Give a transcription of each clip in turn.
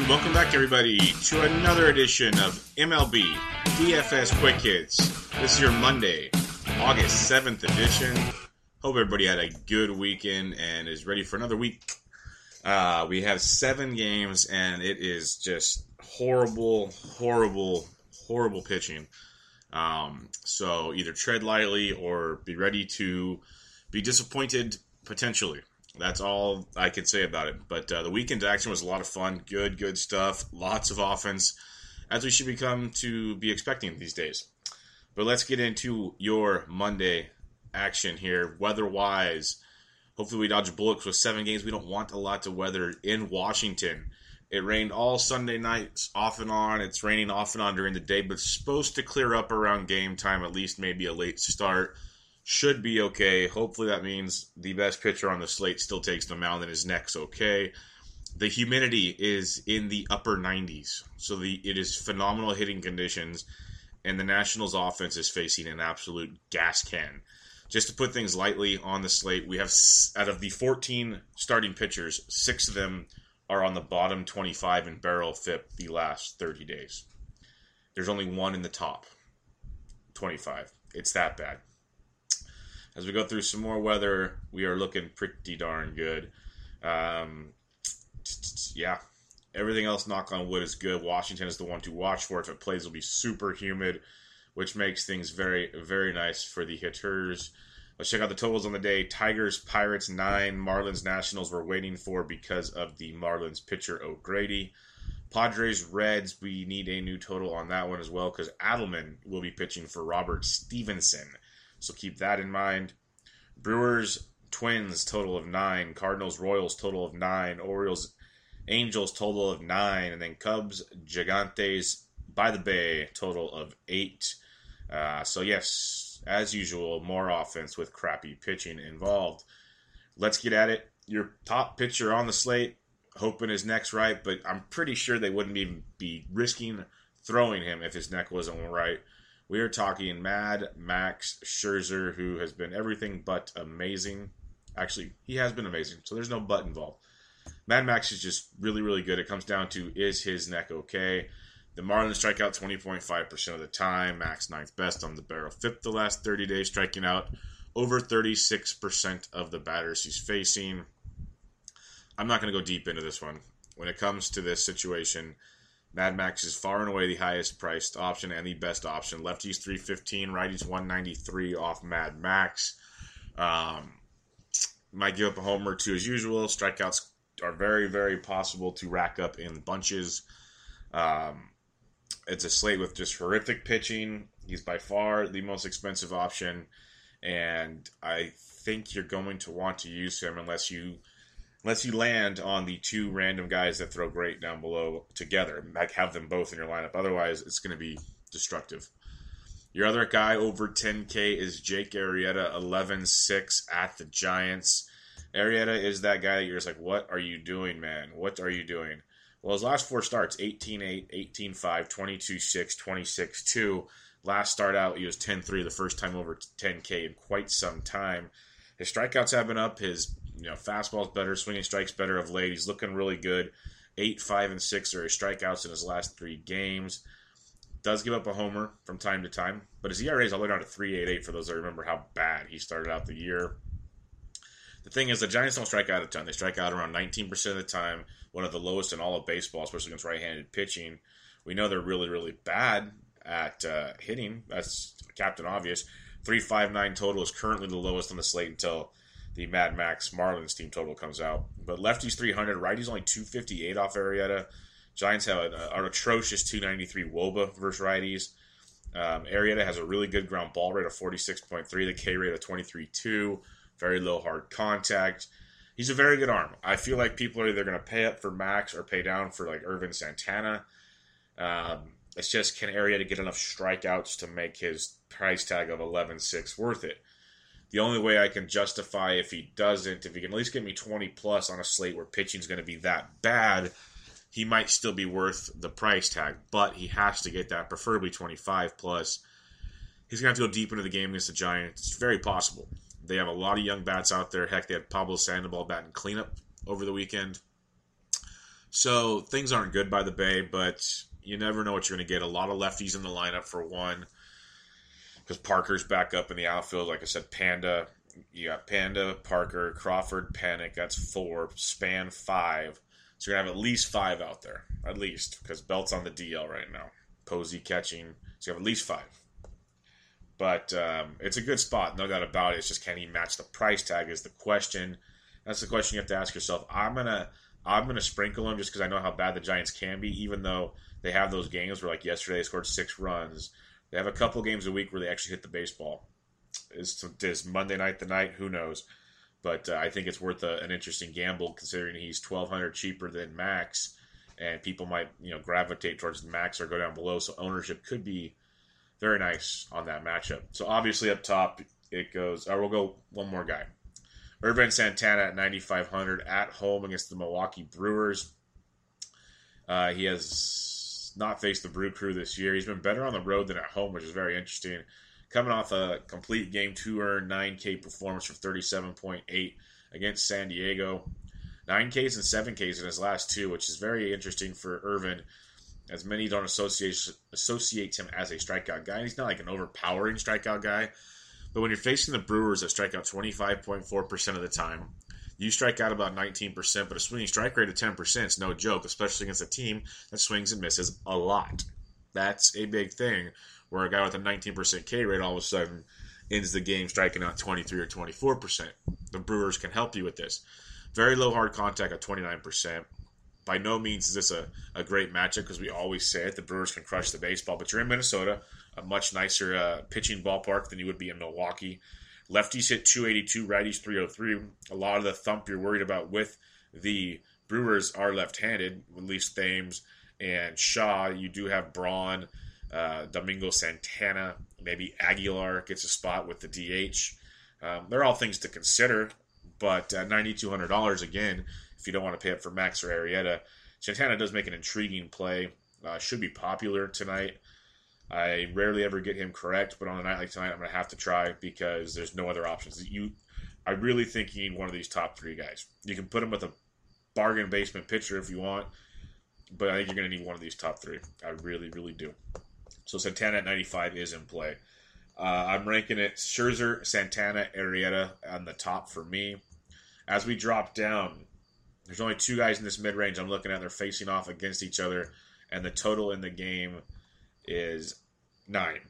And welcome back, everybody, to another edition of MLB DFS Quick Hits. This is your Monday, August 7th edition. Hope everybody had a good weekend and is ready for another week. Uh, we have seven games, and it is just horrible, horrible, horrible pitching. Um, so either tread lightly or be ready to be disappointed potentially. That's all I can say about it. But uh, the weekend action was a lot of fun. Good, good stuff. Lots of offense, as we should become to be expecting these days. But let's get into your Monday action here, weather wise. Hopefully, we dodge bullets with seven games. We don't want a lot of weather in Washington. It rained all Sunday nights, off and on. It's raining off and on during the day, but it's supposed to clear up around game time, at least maybe a late start should be okay. Hopefully, that means the best pitcher on the slate still takes the mound and his neck's okay. The humidity is in the upper 90s, so the it is phenomenal hitting conditions, and the Nationals' offense is facing an absolute gas can. Just to put things lightly on the slate, we have out of the 14 starting pitchers, six of them are on the bottom 25 in barrel FIP the last 30 days. There's only one in the top 25. It's that bad as we go through some more weather, we are looking pretty darn good. Um, yeah, everything else, knock on wood, is good. Washington is the one to watch for. If it plays, it'll be super humid, which makes things very, very nice for the hitters. Let's check out the totals on the day. Tigers, Pirates, 9. Marlins, Nationals, we're waiting for because of the Marlins pitcher O'Grady. Padres, Reds, we need a new total on that one as well because Adleman will be pitching for Robert Stephenson. So keep that in mind. Brewers, Twins, total of nine. Cardinals, Royals, total of nine. Orioles, Angels, total of nine. And then Cubs, Gigantes, by the Bay, total of eight. Uh, so, yes, as usual, more offense with crappy pitching involved. Let's get at it. Your top pitcher on the slate, hoping his neck's right, but I'm pretty sure they wouldn't even be risking throwing him if his neck wasn't right. We are talking Mad Max Scherzer, who has been everything but amazing. Actually, he has been amazing, so there's no but involved. Mad Max is just really, really good. It comes down to is his neck okay? The Marlins strike out 20.5% of the time. Max ninth best on the barrel. Fifth the last 30 days, striking out over 36% of the batters he's facing. I'm not going to go deep into this one. When it comes to this situation, Mad Max is far and away the highest priced option and the best option. Lefties 315, righties 193 off Mad Max. Um, might give up a homer or two as usual. Strikeouts are very, very possible to rack up in bunches. Um, it's a slate with just horrific pitching. He's by far the most expensive option, and I think you're going to want to use him unless you unless you land on the two random guys that throw great down below together, like have them both in your lineup. Otherwise, it's going to be destructive. Your other guy over 10K is Jake Arrieta, 11 6 at the Giants. Arrieta is that guy that you're just like, what are you doing, man? What are you doing? Well, his last four starts 18 8, 18 5, 22 6, 26 2. Last start out, he was 10 3, the first time over 10K in quite some time. His strikeouts have been up. His you know fastball's better, swinging strikes better of late. He's looking really good. Eight, five, and six are his strikeouts in his last three games. Does give up a homer from time to time, but his ERA is all the way down to 3.88 for those that remember how bad he started out the year. The thing is, the Giants don't strike out a ton. They strike out around 19% of the time, one of the lowest in all of baseball, especially against right handed pitching. We know they're really, really bad at uh, hitting. That's Captain Obvious. 359 total is currently the lowest on the slate until the Mad Max Marlins team total comes out. But lefties 300, righties only 258 off Arrieta. Giants have an, an atrocious 293 Woba versus righties. Um, Arrieta has a really good ground ball rate of 46.3, the K rate of 23.2, very low hard contact. He's a very good arm. I feel like people are either going to pay up for Max or pay down for like Ervin Santana. Um, it's just can Arrieta get enough strikeouts to make his price tag of 11.6 worth it? The only way I can justify if he doesn't, if he can at least get me 20 plus on a slate where pitching is going to be that bad, he might still be worth the price tag, but he has to get that, preferably 25 plus. He's going to have to go deep into the game against the Giants. It's very possible. They have a lot of young bats out there. Heck, they had Pablo Sandoval batting cleanup over the weekend. So things aren't good by the Bay, but you never know what you're going to get. A lot of lefties in the lineup for one because Parker's back up in the outfield. Like I said, Panda. You got Panda, Parker, Crawford, Panik. That's four. Span five. So you're gonna have at least five out there, at least, because Belt's on the DL right now. Posey catching. So you have at least five. But um, it's a good spot, no doubt about it. It's just can he match the price tag? Is the question. That's the question you have to ask yourself. I'm gonna I'm gonna sprinkle him just because I know how bad the Giants can be, even though they have those games where like yesterday they scored six runs they have a couple games a week where they actually hit the baseball. Is, is Monday night the night? Who knows? But uh, I think it's worth a, an interesting gamble considering he's twelve hundred cheaper than Max, and people might you know gravitate towards Max or go down below. So ownership could be very nice on that matchup. So obviously up top it goes. Or we'll go one more guy. Ervin Santana at 9,500 at home against the Milwaukee Brewers. Uh, he has not faced the Brew Crew this year. He's been better on the road than at home, which is very interesting. Coming off a complete game two earned 9K performance for 37.8 against San Diego. 9Ks and 7Ks in his last two, which is very interesting for Ervin, as many don't associate associate him as a strikeout guy. He's not like an overpowering strikeout guy, but when you're facing the Brewers that strike out 25.4% of the time, you strike out about 19%, but a swinging strike rate of 10% is no joke, especially against a team that swings and misses a lot. That's a big thing where a guy with a 19% K rate all of a sudden ends the game striking out 23 or 24%. The Brewers can help you with this. Very low hard contact at 29%. By no means is this a, a great matchup because we always say it. The Brewers can crush the baseball, but you're in Minnesota, a much nicer uh, pitching ballpark than you would be in Milwaukee. Lefties hit 282, righties 303. A lot of the thump you're worried about with the Brewers are left-handed, at least Thames and Shaw. You do have Braun, uh, Domingo Santana, maybe Aguilar gets a spot with the DH. Um, they're all things to consider, but uh, $9,200 again, if you don't want to pay up for Max or Arrieta. Santana does make an intriguing play. Uh, should be popular tonight. I rarely ever get him correct, but on a night like tonight, I'm going to have to try because there's no other options. You, I really think you need one of these top three guys. You can put him with a bargain basement pitcher if you want, but I think you're going to need one of these top three. I really, really do. So Santana at 95 is in play. Uh, I'm ranking it Scherzer, Santana, Arrieta on the top for me. As we drop down, there's only two guys in this mid range I'm looking at. They're facing off against each other, and the total in the game is nine.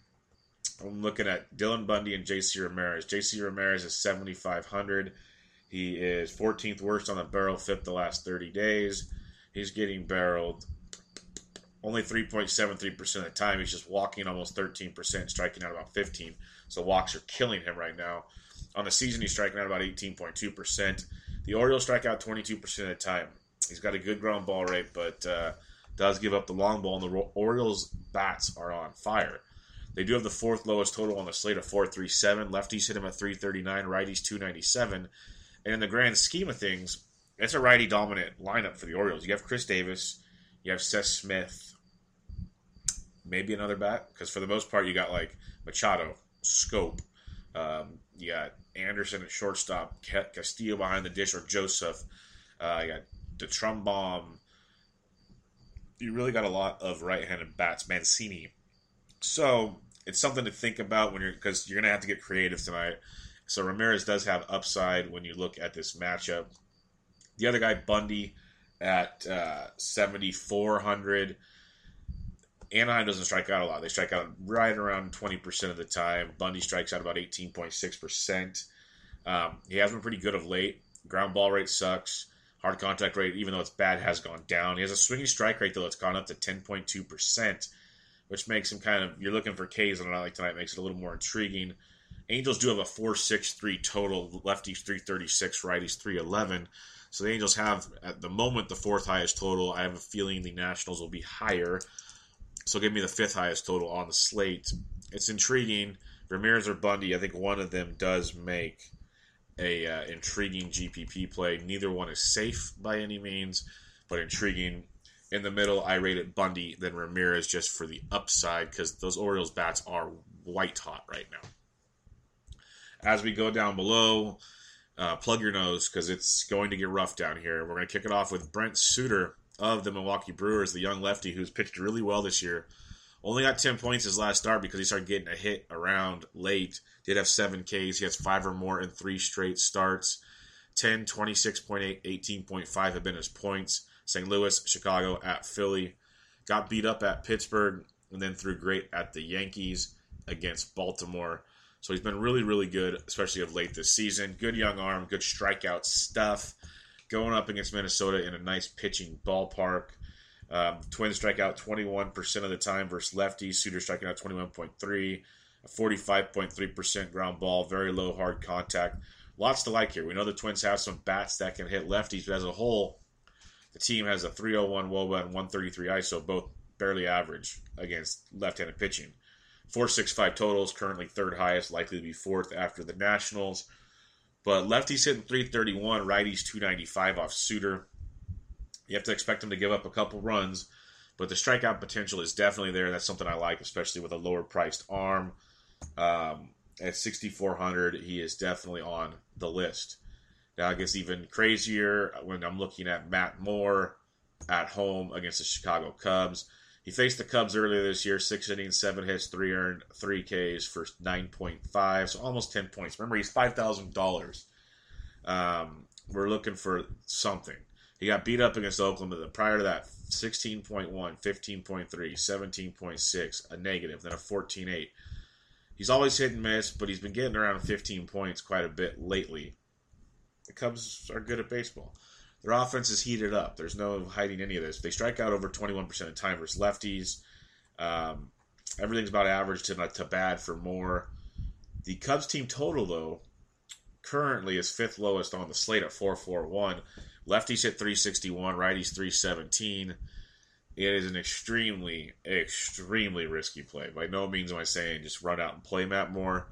I'm looking at Dylan Bundy and JC Ramirez. JC Ramirez is 7,500. He is 14th worst on the barrel FIP the last 30 days. He's getting barreled only 3.73% of the time. He's just walking almost 13%, striking out about 15. So walks are killing him right now. On the season, he's striking out about 18.2%. The Orioles strike out 22% of the time. He's got a good ground ball rate, but uh, does give up the long ball, and the Orioles' bats are on fire. They do have the fourth lowest total on the slate of 437. Lefties hit him at 339, righties 297. And in the grand scheme of things, it's a righty dominant lineup for the Orioles. You have Chris Davis, you have Seth Smith, maybe another bat because for the most part you got like Machado, Schoop, um, you got Anderson at shortstop, Castillo behind the dish, or Joseph. Uh, you got the Trumbomb. You really got a lot of right-handed bats. Mancini. So it's something to think about when you're because you're gonna have to get creative tonight. So Ramirez does have upside when you look at this matchup. The other guy, Bundy, at uh, 7,400. Anaheim doesn't strike out a lot. They strike out right around 20% of the time. Bundy strikes out about 18.6%. Um, he has been pretty good of late. Ground ball rate sucks. Hard contact rate, even though it's bad, has gone down. He has a swinging strike rate, though, that's gone up to 10.2%, which makes him kind of, you're looking for K's on a night like tonight, makes it a little more intriguing. Angels do have a 4.63 total, lefties 336, righties 311. So the Angels have, at the moment, the fourth highest total. I have a feeling the Nationals will be higher. So give me the fifth highest total on the slate. It's intriguing. Ramirez or Bundy, I think one of them does make a uh, intriguing GPP play. Neither one is safe by any means, but intriguing. In the middle, I rated Bundy, then Ramirez just for the upside because those Orioles bats are white hot right now. As we go down below, uh, plug your nose because it's going to get rough down here. We're going to kick it off with Brent Suter of the Milwaukee Brewers, the young lefty who's pitched really well this year. Only got 10 points his last start because he started getting a hit around late. Did have seven Ks. He has five or more in three straight starts. 10, 26.8, 18.5 have been his points. St. Louis, Chicago, at Philly. Got beat up at Pittsburgh and then threw great at the Yankees against Baltimore. So he's been really, really good, especially of late this season. Good young arm, good strikeout stuff. Going up against Minnesota in a nice pitching ballpark. Um, Twins strike out 21% of the time versus lefties. Suter striking out 21.3, a 45.3% ground ball, very low hard contact. Lots to like here. We know the Twins have some bats that can hit lefties, but as a whole, the team has a 301 WOBA and 133 ISO, both barely average against left-handed pitching. 465 totals, currently third highest, likely to be fourth after the Nationals. But lefties hitting 331, righties 295 off Suter. You have to expect him to give up a couple runs, but the strikeout potential is definitely there. That's something I like, especially with a lower priced arm. Um, at 6,400, he is definitely on the list. Now, it gets even crazier when I'm looking at Matt Moore at home against the Chicago Cubs. He faced the Cubs earlier this year, six innings, seven hits, three earned, three Ks for 9.5, so almost 10 points. Remember, he's $5,000. Um, we're looking for something. He got beat up against Oakland, but prior to that, 16.1, 15.3, 17.6, a negative, then a 14.8. He's always hit and miss, but he's been getting around 15 points quite a bit lately. The Cubs are good at baseball. Their offense is heated up. There's no hiding any of this. They strike out over 21% of time versus lefties. Um, everything's about average to, to bad for Moore. The Cubs team total, though, currently is fifth lowest on the slate at 441. Lefties hit 361, righties 317. It is an extremely, extremely risky play. By no means am I saying just run out and play Matt Moore.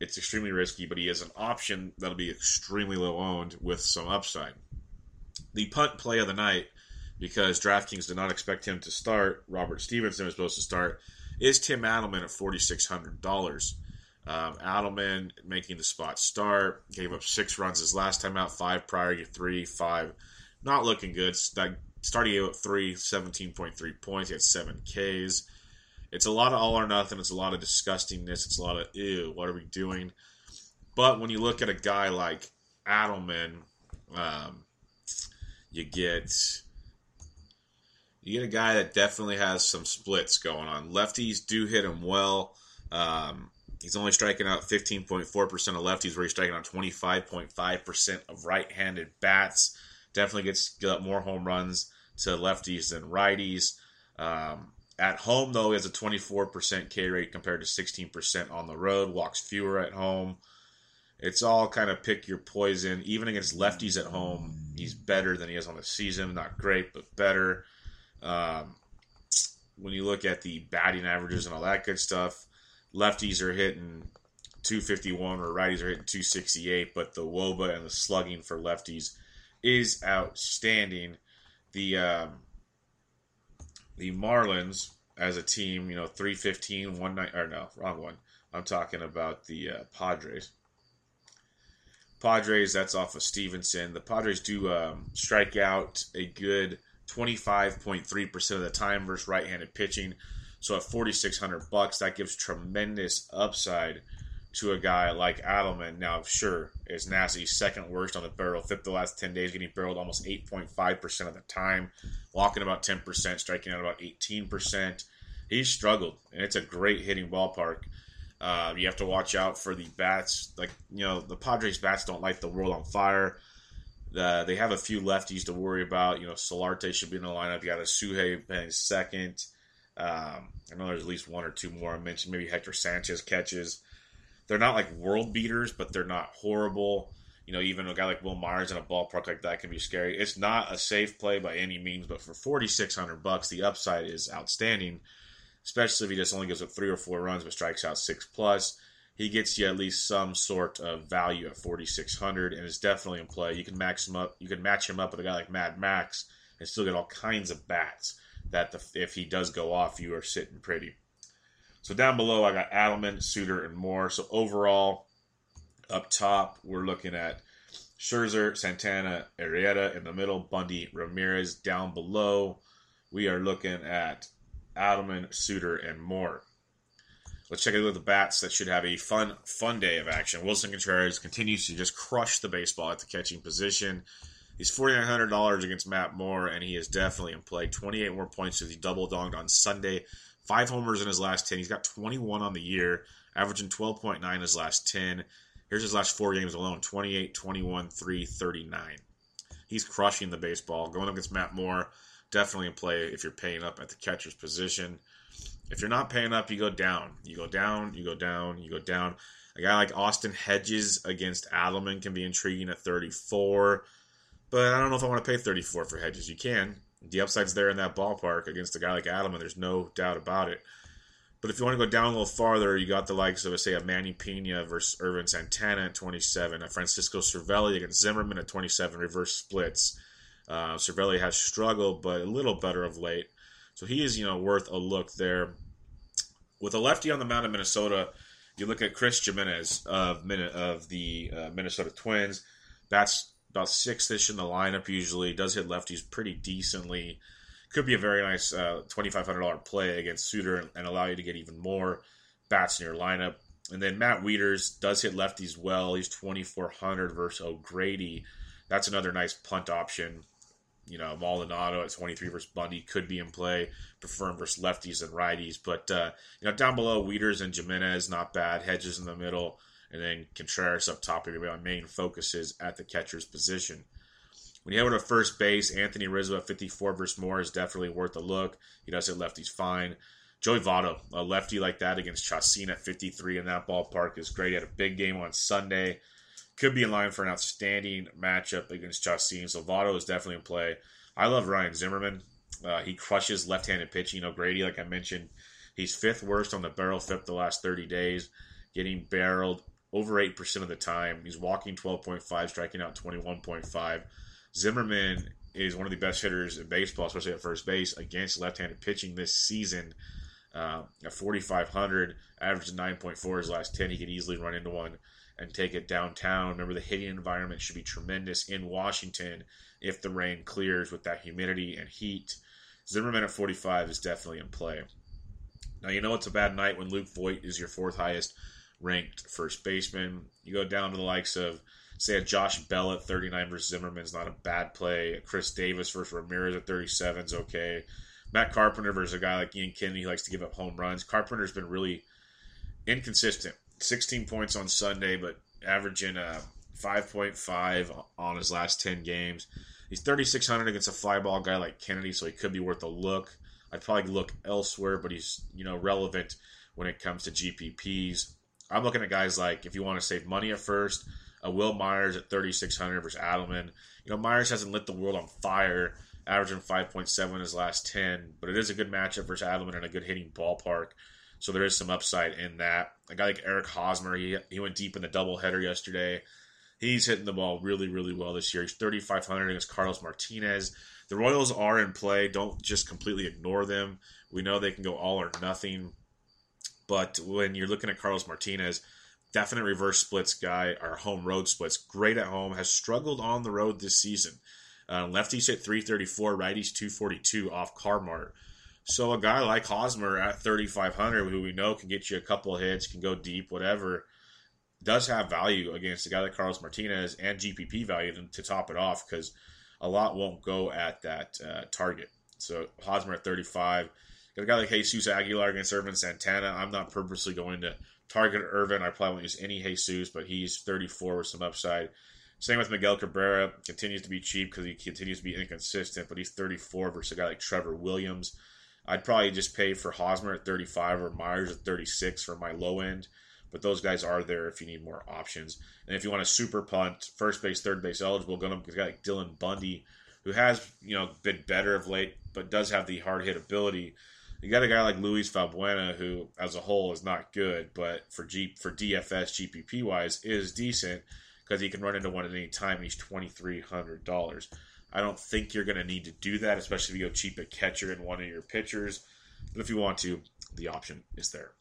It's extremely risky, but he has an option that'll be extremely low owned with some upside the punt play of the night because DraftKings did not expect him to start. Robert Stephenson was supposed to start. Is Tim Adleman at forty six hundred dollars? Um, Adleman making the spot start gave up six runs his last time out, five prior, three, five. Not looking good. Starting out three, 17.3 points. He had seven Ks. It's a lot of all or nothing. It's a lot of disgustingness. It's a lot of ew. What are we doing? But when you look at a guy like Adleman, um, you get you get a guy that definitely has some splits going on. Lefties do hit him well. Um, he's only striking out 15.4% of lefties, where he's striking out 25.5% of right-handed bats. Definitely gets more home runs to lefties than righties. Um, at home, though, he has a 24% K rate compared to 16% on the road. Walks fewer at home. It's all kind of pick your poison. Even against lefties at home, he's better than he is on the season. Not great, but better. Um, when you look at the batting averages and all that good stuff, lefties are hitting 251 or righties are hitting 268, but the woba and the slugging for lefties is outstanding. The um, the Marlins as a team. You know, 315, one night, or no, wrong one. I'm talking about the uh, Padres. Padres, that's off of Stephenson. The Padres do um, strike out a good 25.3% of the time versus right-handed pitching. So at 4600 bucks, that gives tremendous upside to a guy like Adleman. Now, sure, is nasty second worst on the barrel. Fifth the last 10 days, getting barreled almost 8.5% of the time, walking about 10%, striking out about 18%. He's struggled, and it's a great hitting ballpark. Uh, you have to watch out for the bats. Like, you know, the Padres' bats don't light the world on fire. They have a few lefties to worry about. You know, Solarte should be in the lineup. You got Asuaje playing second. Um, I know there's at least one or two more I mentioned. Maybe Hector Sanchez catches. They're not like world beaters, but they're not horrible. You know, even a guy like Wil Myers in a ballpark like that can be scary. It's not a safe play by any means, but for 4600 bucks, the upside is outstanding, especially if he just only gives up three or four runs but strikes out six plus. He gets you at least some sort of value at 4600 and is definitely in play. You can max him up, you can match him up with a guy like Mad Max and still get all kinds of bats that the, if he does go off, you are sitting pretty. So down below, I got Adleman, Suter, and Moore. So overall, up top, we're looking at Scherzer, Santana, Arrieta in the middle, Bundy, Ramirez down below. We are looking at Adleman, Suter, and Moore. Let's check it out with the bats that should have a fun, fun day of action. Willson Contreras continues to just crush the baseball at the catching position. He's forty nine hundred dollars against Matt Moore, and he is definitely in play. Twenty eight more points as he double donged on Sunday. Five homers in his last ten. He's got twenty one on the year, averaging twelve point nine his last ten. Here's his last four games alone 28, 21, 3, 39. He's crushing the baseball. Going up against Matt Moore, definitely in play if you're paying up at the catcher's position. If you're not paying up, you go down. You go down, you go down, you go down. A guy like Austin Hedges against Adleman can be intriguing at 34. But I don't know if I want to pay 34 for Hedges. You can. The upside's there in that ballpark against a guy like Adleman. There's no doubt about it. But if you want to go down a little farther, you got the likes of, say, a Manny Piña versus Ervin Santana at 27, a Francisco Cervelli against Zimmermann at 27, reverse splits. Uh, Cervelli has struggled, but a little better of late. So he is, you know, worth a look there. With a lefty on the mound in Minnesota, you look at Chris Gimenez of, of the uh, Minnesota Twins. That's about sixth-ish in the lineup usually. Does hit lefties pretty decently. Could be a very nice uh, $2,500 play against Suter and allow you to get even more bats in your lineup. And then Matt Wieters does hit lefties well. He's 2,400 versus O'Grady. That's another nice punt option. You know, Maldonado at 23 versus Bundy could be in play. Prefer him versus lefties and righties. But, uh, you know, down below, Wieters and Gimenez, not bad. Hedges in the middle and then Contreras up top are my main focuses at the catcher's position. When you head over to first base, Anthony Rizzo at 54 versus Moore is definitely worth a look. He does hit lefties fine. Joey Votto, a lefty like that against Chacin at 53 in that ballpark is great. He had a big game on Sunday. Could be in line for an outstanding matchup against Chacin. So Votto is definitely in play. I love Ryan Zimmerman. Uh, he crushes left-handed pitching. O'Grady, like I mentioned, he's fifth worst on the barrel FIP the last 30 days, getting barreled over 8% of the time. He's walking 12.5, striking out 21.5. Zimmerman is one of the best hitters in baseball, especially at first base, against left handed pitching this season. Uh, at 4,500, averaged 9.4 his last 10. He could easily run into one and take it downtown. Remember, the hitting environment should be tremendous in Washington if the rain clears with that humidity and heat. Zimmerman at 45 is definitely in play. Now, you know it's a bad night when Luke Voit is your fourth highest ranked first baseman. You go down to the likes of, say, a Josh Bell at 39 versus Zimmermann is not a bad play. Chris Davis versus Ramirez at 37 is okay. Matt Carpenter versus a guy like Ian Kennedy who likes to give up home runs. Carpenter's been really inconsistent. 16 points on Sunday, but averaging a uh, 5.5 on his last 10 games. He's 3,600 against a flyball guy like Kennedy, so he could be worth a look. I'd probably look elsewhere, but he's you know relevant when it comes to GPPs. I'm looking at guys like if you want to save money at first, uh, Wil Myers at 3,600 versus Adleman. You know, Myers hasn't lit the world on fire, averaging 5.7 in his last 10, but it is a good matchup versus Adleman and a good hitting ballpark. So there is some upside in that. A guy like Eric Hosmer, he, he went deep in the doubleheader yesterday. He's hitting the ball really, really well this year. He's 3,500 against Carlos Martinez. The Royals are in play. Don't just completely ignore them. We know they can go all or nothing. But when you're looking at Carlos Martinez, definite reverse splits guy, our home road splits, great at home, has struggled on the road this season. Uh, lefties hit 334, righties 242 off Carmart. So a guy like Hosmer at 3,500, who we know can get you a couple hits, can go deep, whatever, does have value against a guy like Carlos Martinez and GPP value to top it off because a lot won't go at that uh, target. So Hosmer at 35. A guy like Jesus Aguilar against Ervin Santana. I'm not purposely going to target Ervin. I probably won't use any Jesus, but he's 34 with some upside. Same with Miguel Cabrera. Continues to be cheap because he continues to be inconsistent, but he's 34 versus a guy like Trevor Williams. I'd probably just pay for Hosmer at 35 or Myers at 36 for my low end. But those guys are there if you need more options. And if you want a super punt, first base, third base eligible, go to a guy like Dylan Bundy, who has you know been better of late, but does have the hard hit ability. You got a guy like Luis Valbuena, who as a whole is not good, but for G for DFS GPP wise is decent because he can run into one at any time. He's twenty three hundred dollars. I don't think you're going to need to do that, especially if you go cheap at catcher in one of your pitchers. But if you want to, the option is there.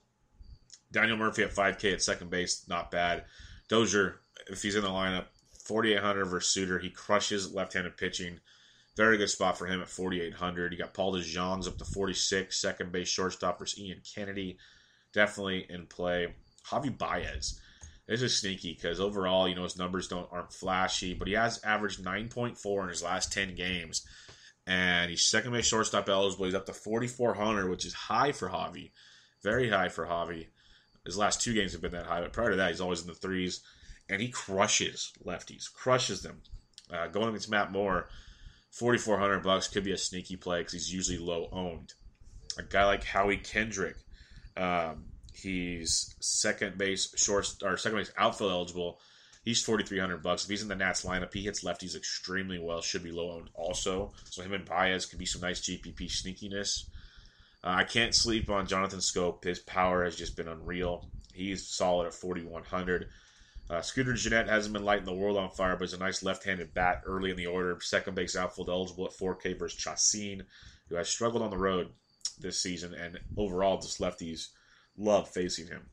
Daniel Murphy at 5K at second base, not bad. Dozier, if he's in the lineup, 4,800 versus Suter. He crushes left-handed pitching. Very good spot for him at 4,800. You got Paul DeJong's up to 46, second base shortstop versus Ian Kennedy. Definitely in play. Javi Baez. This is sneaky because overall, you know, his numbers don't aren't flashy, but he has averaged 9.4 in his last 10 games. And he's second base shortstop eligible. He's up to 4,400, which is high for Javi. Very high for Javi. His last two games have been that high, but prior to that, he's always in the threes. And he crushes lefties, crushes them. Uh, going against Matt Moore, 4,400 bucks could be a sneaky play because he's usually low owned. A guy like Howie Kendrick, um, he's second base short or second base outfield eligible. He's 4,300 bucks. If he's in the Nats lineup, he hits lefties extremely well. Should be low owned also. So him and Baez could be some nice GPP sneakiness. Uh, I can't sleep on Jonathan Schoop. His power has just been unreal. He's solid at 4,100. Uh, Scooter Gennett hasn't been lighting the world on fire, but he's a nice left-handed bat early in the order. Second base outfield eligible at 4K versus Chacin, who has struggled on the road this season, and overall just lefties love facing him.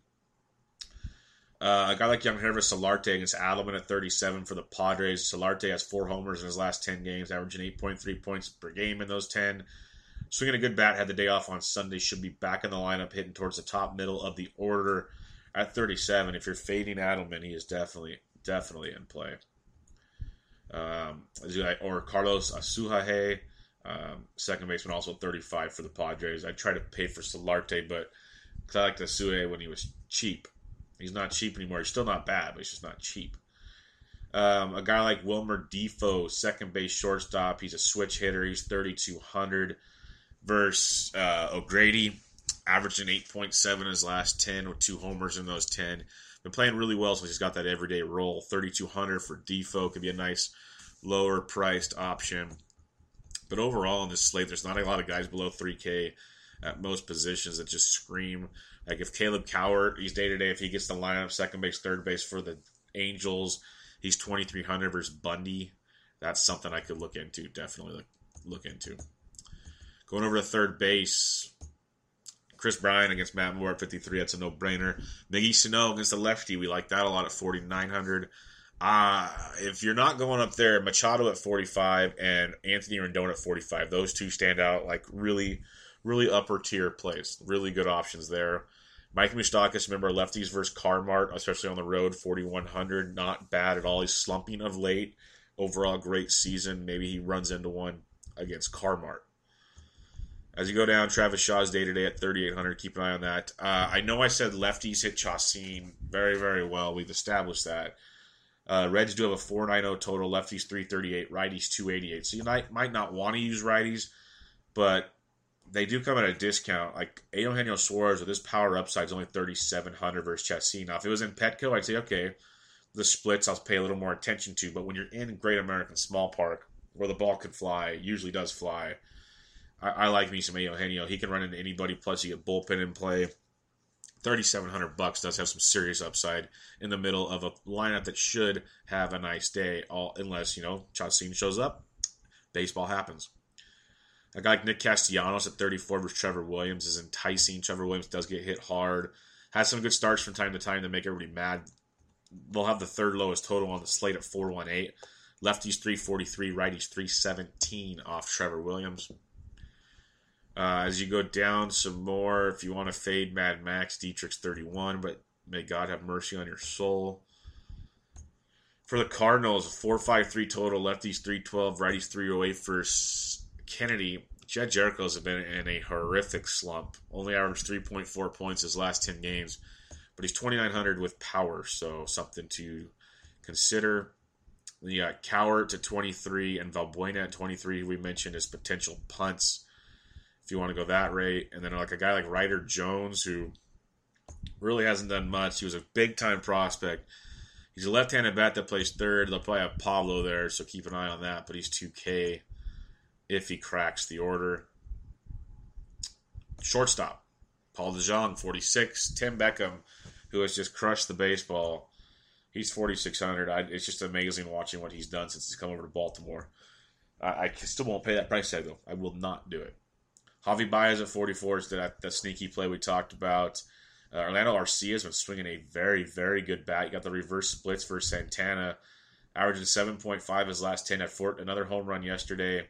Uh, a guy like Yangervis Solarte against Adleman at 37 for the Padres. Solarte has four homers in his last 10 games, averaging 8.3 points per game in those 10. Swinging a good bat, had the day off on Sunday, should be back in the lineup, hitting towards the top middle of the order at 37. If you're fading Adleman, he is definitely, definitely in play. Um, or Carlos Asuaje, um, second baseman, also 35 for the Padres. I try to pay for Solarte, but I liked Asuaje when he was cheap. He's not cheap anymore. He's still not bad, but he's just not cheap. Um, a guy like Wilmer Difo, second base shortstop. He's a switch hitter. He's 3,200 versus uh, O'Grady, averaging 8.7 in his last 10 with two homers in those 10. Been playing really well since he's got that everyday role. 3,200 for Difo could be a nice lower priced option. But overall in this slate, there's not a lot of guys below 3K at most positions that just scream. Like if Caleb Cowart, he's day to day. If he gets the lineup, second base, third base for the Angels, he's 2,300 versus Bundy. That's something I could look into. Definitely look, look into. Going over to third base, Kris Bryant against Matt Moore at 53. That's a no brainer. Miggy Sano against the lefty. We like that a lot at 4,900. Uh, if you're not going up there, Machado at 45 and Anthony Rendon at 45. Those two stand out like really, really upper tier plays. Really good options there. Mike Moustakas, remember lefties versus Carmart, especially on the road, 4,100. Not bad at all. He's slumping of late. Overall, great season. Maybe he runs into one against Carmart. As you go down, Travis Shaw's day to day at 3,800. Keep an eye on that. Uh, I know I said lefties hit Chacin very, very well. We've established that. Uh, Reds do have a 490 total. Lefties 338. Righties 288. So you might, might not want to use righties, but they do come at a discount. Like Eugenio Suarez with his power upside is only 3,700 versus Chacin. Now, if it was in Petco, I'd say, okay, the splits I'll pay a little more attention to. But when you're in Great American Small Park, where the ball can fly, usually does fly, I, I like me some Eugenio. He can run into anybody. Plus, you get bullpen in play. 3,700 bucks does have some serious upside in the middle of a lineup that should have a nice day, all unless you know Chacin shows up. Baseball happens. A guy like Nick Castellanos at 34 versus Trevor Williams is enticing. Trevor Williams does get hit hard, has some good starts from time to time to make everybody mad. They'll have the third lowest total on the slate at 418. Lefties 343, righties 317 off Trevor Williams. Uh, as you go down some more, if you want to fade Mad Max, Dietrich's 31, but may God have mercy on your soul. For the Cardinals, 4 5 3 total, lefties 312, righties 308 for Kennedy. Jedd Gyorko's been in a horrific slump. Only averaged 3.4 points his last 10 games, but he's 2,900 with power, so something to consider. You got Cowart to 23 and Valbuena at 23, we mentioned as potential punts if you want to go that rate. And then like a guy like Ryder Jones, who really hasn't done much. He was a big time prospect. He's a left-handed bat that plays third. They'll probably have Pablo there, so keep an eye on that. But he's 2K if he cracks the order. Shortstop, Paul DeJong, 46. Tim Beckham, who has just crushed the baseball. He's 4,600. I, it's just amazing watching what he's done since he's come over to Baltimore. I, I still won't pay that price tag, though. I will not do it. Javi Baez at 44 is that, that sneaky play we talked about. Uh, Orlando Arcia has been swinging a very, very good bat. You got the reverse splits for Santana, averaging 7.5 his last 10 at Fort. Another home run yesterday.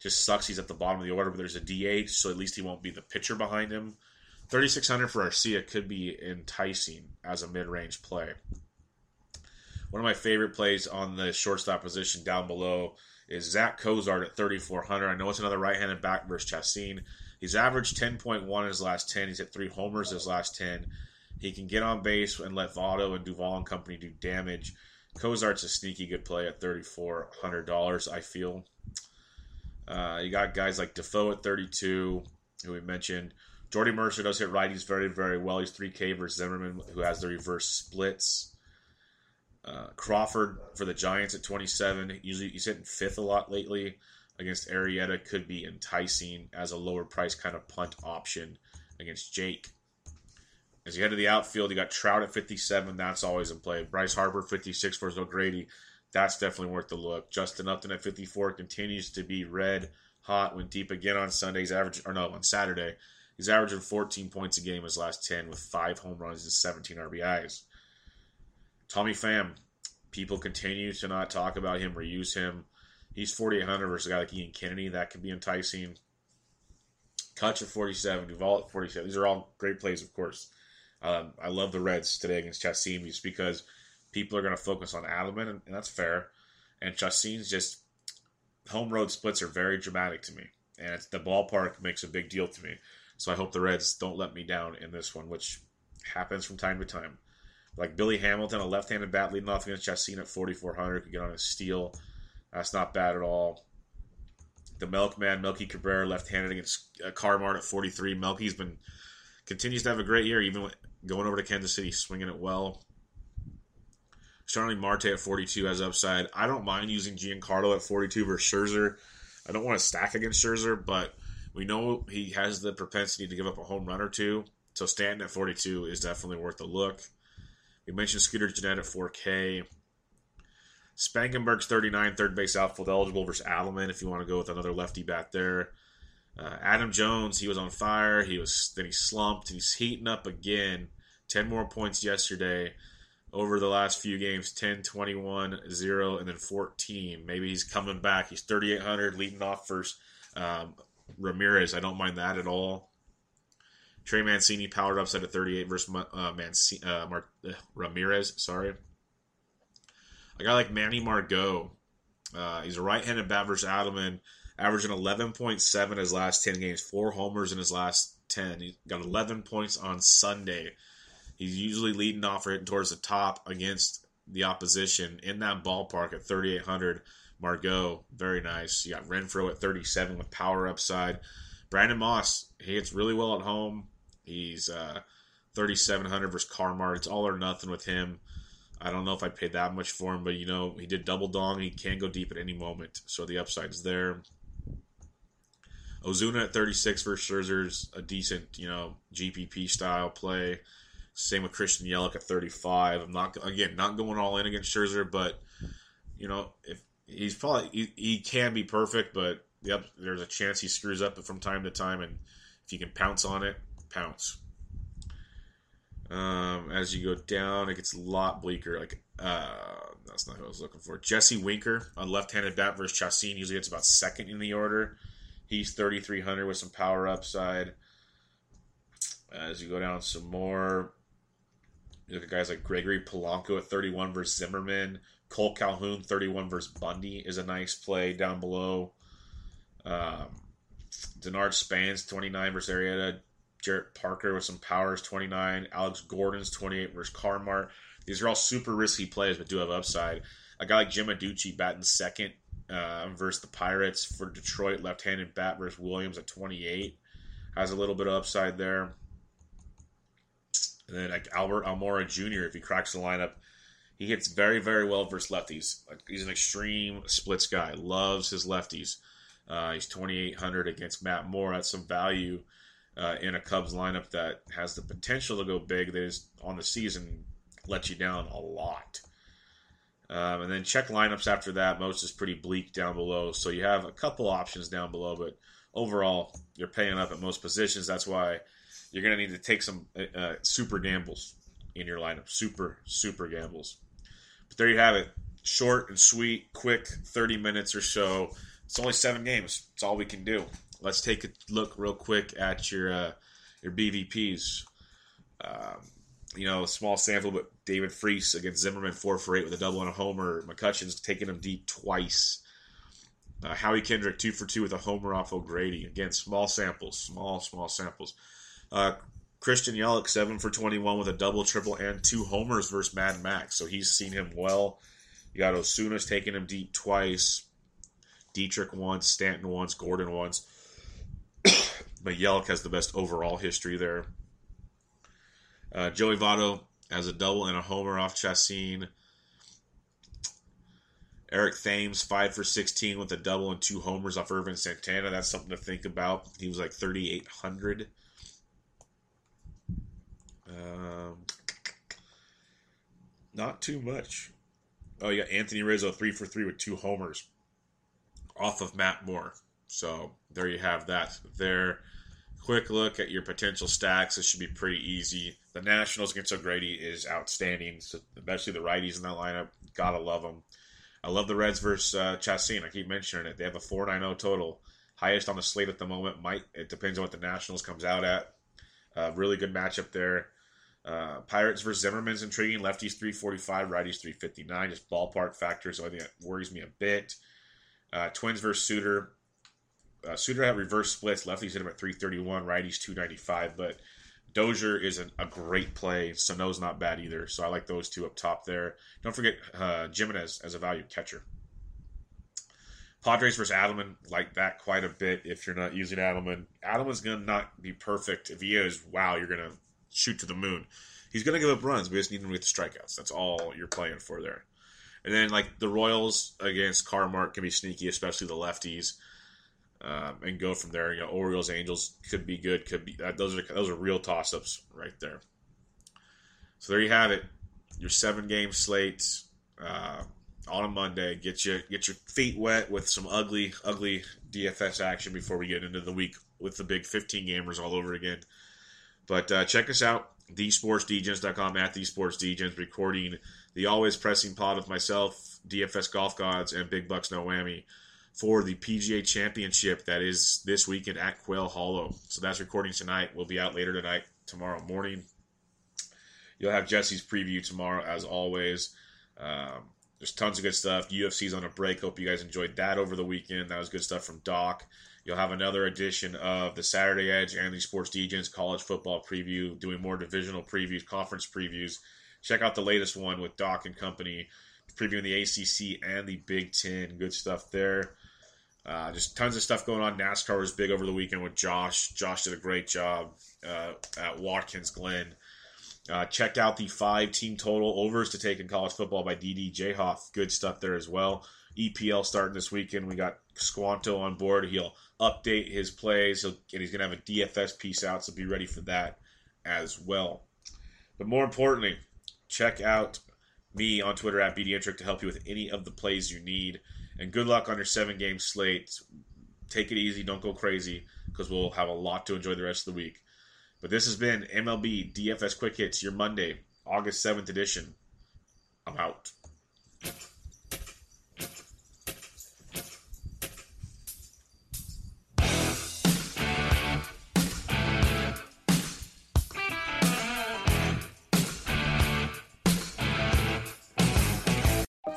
Just sucks he's at the bottom of the order, but there's a DH, so at least he won't be the pitcher behind him. 3,600 for Arcia could be enticing as a mid range play. One of my favorite plays on the shortstop position down below is Zach Cozart at 3,400. I know it's another right handed back versus Chacin. He's averaged 10.1 in his last 10. He's hit three homers his last 10. He can get on base and let Votto and Duvall and company do damage. Cozart's a sneaky good play at $3,400, I feel. Uh, you got guys like Difo at 32, who we mentioned. Jordy Mercer does hit righties very, very well. He's 3K versus Zimmermann, who has the reverse splits. Uh, Crawford for the Giants at 27. Usually he's hitting fifth a lot lately against Arrieta. Could be enticing as a lower price kind of punt option against Jake. As you head to the outfield, you got Trout at 57. That's always in play. Bryce Harper 56 for O'Grady. That's definitely worth the look. Justin Upton at 54 continues to be red hot when deep again on Sundays. Average or no on Saturday. He's averaging 14 points a game his last 10 with five home runs and 17 RBIs. Tommy Pham, people continue to not talk about him or use him. He's 4,800 versus a guy like Ian Kennedy. That could be enticing. Cutch at 47, Duvall at 47. These are all great plays, of course. Um, I love the Reds today against Chacin just because people are going to focus on Adleman, and, and that's fair. And Chacin's just home road splits are very dramatic to me, and it's, the ballpark makes a big deal to me. So I hope the Reds don't let me down in this one, which happens from time to time. Like Billy Hamilton, a left-handed bat leading off against Chacin at 4,400, could get on a steal. That's not bad at all. The Milkman, Melky Cabrera, left-handed against uh, Carmart at 43. Melky's been continues to have a great year, even going over to Kansas City, swinging it well. Charlie Marte at 42 has upside. I don't mind using Giancarlo at 42 versus Scherzer. I don't want to stack against Scherzer, but we know he has the propensity to give up a home run or two. So Stanton at 42 is definitely worth a look. We mentioned Scooter Gennett at 4K. Spangenberg's 39, third base outfield eligible versus Adleman if you want to go with another lefty bat there. Uh, Adam Jones, he was on fire. He was then he slumped. He's heating up again. 10 more points yesterday over the last few games 10, 21, 0, and then 14. Maybe he's coming back. He's 3,800 leading off first. Um, Ramirez, I don't mind that at all. Trey Mancini powered upside at 38 versus uh, uh, Mar- uh, Ramirez. Sorry. A guy like Manny Margot. Uh, he's a right-handed bat versus Adleman, averaging 11.7 his last 10 games, four homers in his last 10. He got 11 points on Sunday. He's usually leading off or hitting towards the top against the opposition in that ballpark at 3,800. Margot, very nice. You got Renfroe at 37 with power upside. Brandon Moss, he hits really well at home. He's uh, 3,700 versus Carmart. It's all or nothing with him. I don't know if I'd pay that much for him, but you know, he did double dong. He can go deep at any moment, so the upside's there. Ozuna at 36 versus Scherzer's a decent, you know, GPP style play. Same with Christian Yelich at 35. I'm not again not going all in against Scherzer, but you know if he's probably he, he can be perfect, but yep, there's a chance he screws up from time to time, and if you can pounce on it, pounce. Um, as you go down, it gets a lot bleaker. Like uh, that's not who I was looking for. Jesse Winker on left-handed bat versus Chacin usually gets about second in the order. He's 3,300 with some power upside. As you go down some more, you look at guys like Gregory Polanco at 31 versus Zimmermann. Cole Calhoun 31 versus Bundy is a nice play down below. Um, Denard Span's 29 versus Arrieta. Jarrett Parker with some powers 29. Alex Gordon's 28 versus Carmart. These are all super risky plays, but do have upside. A guy like Jim Adduci batting second uh, versus the Pirates for Detroit, left-handed bat versus Williams at 28 has a little bit of upside there. And then like Albert Almora Jr. if he cracks the lineup, he hits very very well versus lefties. He's an extreme splits guy. Loves his lefties. Uh, he's 2,800 against Matt Moore. That's some value uh, in a Cubs lineup that has the potential to go big. That is on the season let you down a lot. Um, and then check lineups after that. Most is pretty bleak down below. So you have a couple options down below, but overall, you're paying up at most positions. That's why you're going to need to take some uh, uh, super gambles in your lineup. Super, super gambles. But there you have it. Short and sweet, quick, 30 minutes or so. It's only seven games. It's all we can do. Let's take a look real quick at your uh, your BVPs. Um, you know, small sample, but David Freese against Zimmermann, four for eight with a double and a homer. McCutchen's taking him deep twice. Uh, Howie Kendrick, two for two with a homer off O'Grady. Again, small samples, small, small samples. Uh, Christian Yelich, seven for 21 with a double, triple, and two homers versus Mad Max. So he's seen him well. You got Ozuna's taking him deep twice. Dietrich once, Stanton once, Gordon once. Yelich has the best overall history there. Uh, Joey Votto has a double and a homer off Chacin. Eric Thames, 5 for 16 with a double and two homers off Ervin Santana. That's something to think about. He was like 3,800. Um, not too much. Oh, yeah, Anthony Rizzo, 3 for 3 with two homers off of Matt Moore. So there you have that. There quick look at your potential stacks. This should be pretty easy. The Nationals against O'Grady is outstanding, so especially the righties in that lineup. Gotta love them. I love the Reds versus uh, Chacin. I keep mentioning it. They have a 4-9-0 total, highest on the slate at the moment. Might it depends on what the Nationals comes out at. Uh, really good matchup there. Uh, Pirates versus Zimmermann's intriguing. Lefties 345, righties 359. Just ballpark factor, so I think that worries me a bit. Uh, Twins versus Suter uh, Suter had reverse splits. Lefties hit him at 331, righties 295. But Dozier is an, a great play. Sano's not bad either. So I like those two up top there. Don't forget uh, Gimenez as a value catcher. Padres versus Adleman like that quite a bit if you're not using Adleman. Adleman's going to not be perfect. If he is, wow, you're going to shoot to the moon. He's going to give up runs. We just need him with the strikeouts. That's all you're playing for there. And then, like, the Royals against Carmart can be sneaky, especially the lefties um, and go from there. You know, Orioles, Angels could be good. Could be uh, those are those are real toss ups right there. So there you have it. Your seven game slate uh, on a Monday. Get you get your feet wet with some ugly ugly DFS action before we get into the week with the big 15 gamers all over again. But uh, check us out, thesportsdgens.com at thesportsdgens, recording the always pressing pod of myself, DFS Golf Gods, and Big Bucks No Whammy for the PGA Championship that is this weekend at Quail Hollow. So that's recording tonight. We'll be out later tonight, tomorrow morning. You'll have Jesse's preview tomorrow, as always. Um, there's tons of good stuff. UFC's on a break. Hope you guys enjoyed that over the weekend. That was good stuff from Doc. You'll have another edition of the Saturday Edge and the Sports DJs college football preview, doing more divisional previews, conference previews. Check out the latest one with Doc and company, previewing the ACC and the Big Ten. Good stuff there. Uh, just tons of stuff going on. NASCAR was big over the weekend with Josh. Josh did a great job uh, at Watkins Glen. Uh, checked out the five team total overs to take in college football by DD Jhoff. Good stuff there as well. EPL starting this weekend. We got Squanto on board. He'll update his plays, He'll, and he's going to have a DFS piece out, so be ready for that as well. But more importantly, check out me on Twitter at BDentrek to help you with any of the plays you need. And good luck on your seven game slate. Take it easy, don't go crazy, because we'll have a lot to enjoy the rest of the week. But this has been MLB DFS Quick Hits, your Monday, August 7th edition. I'm out.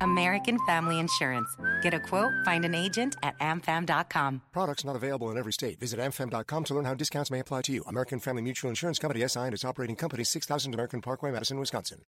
American Family Insurance. Get a quote, find an agent at amfam.com. Products not available in every state. Visit amfam.com to learn how discounts may apply to you. American Family Mutual Insurance Company SI and its operating company 6000 American Parkway, Madison, Wisconsin.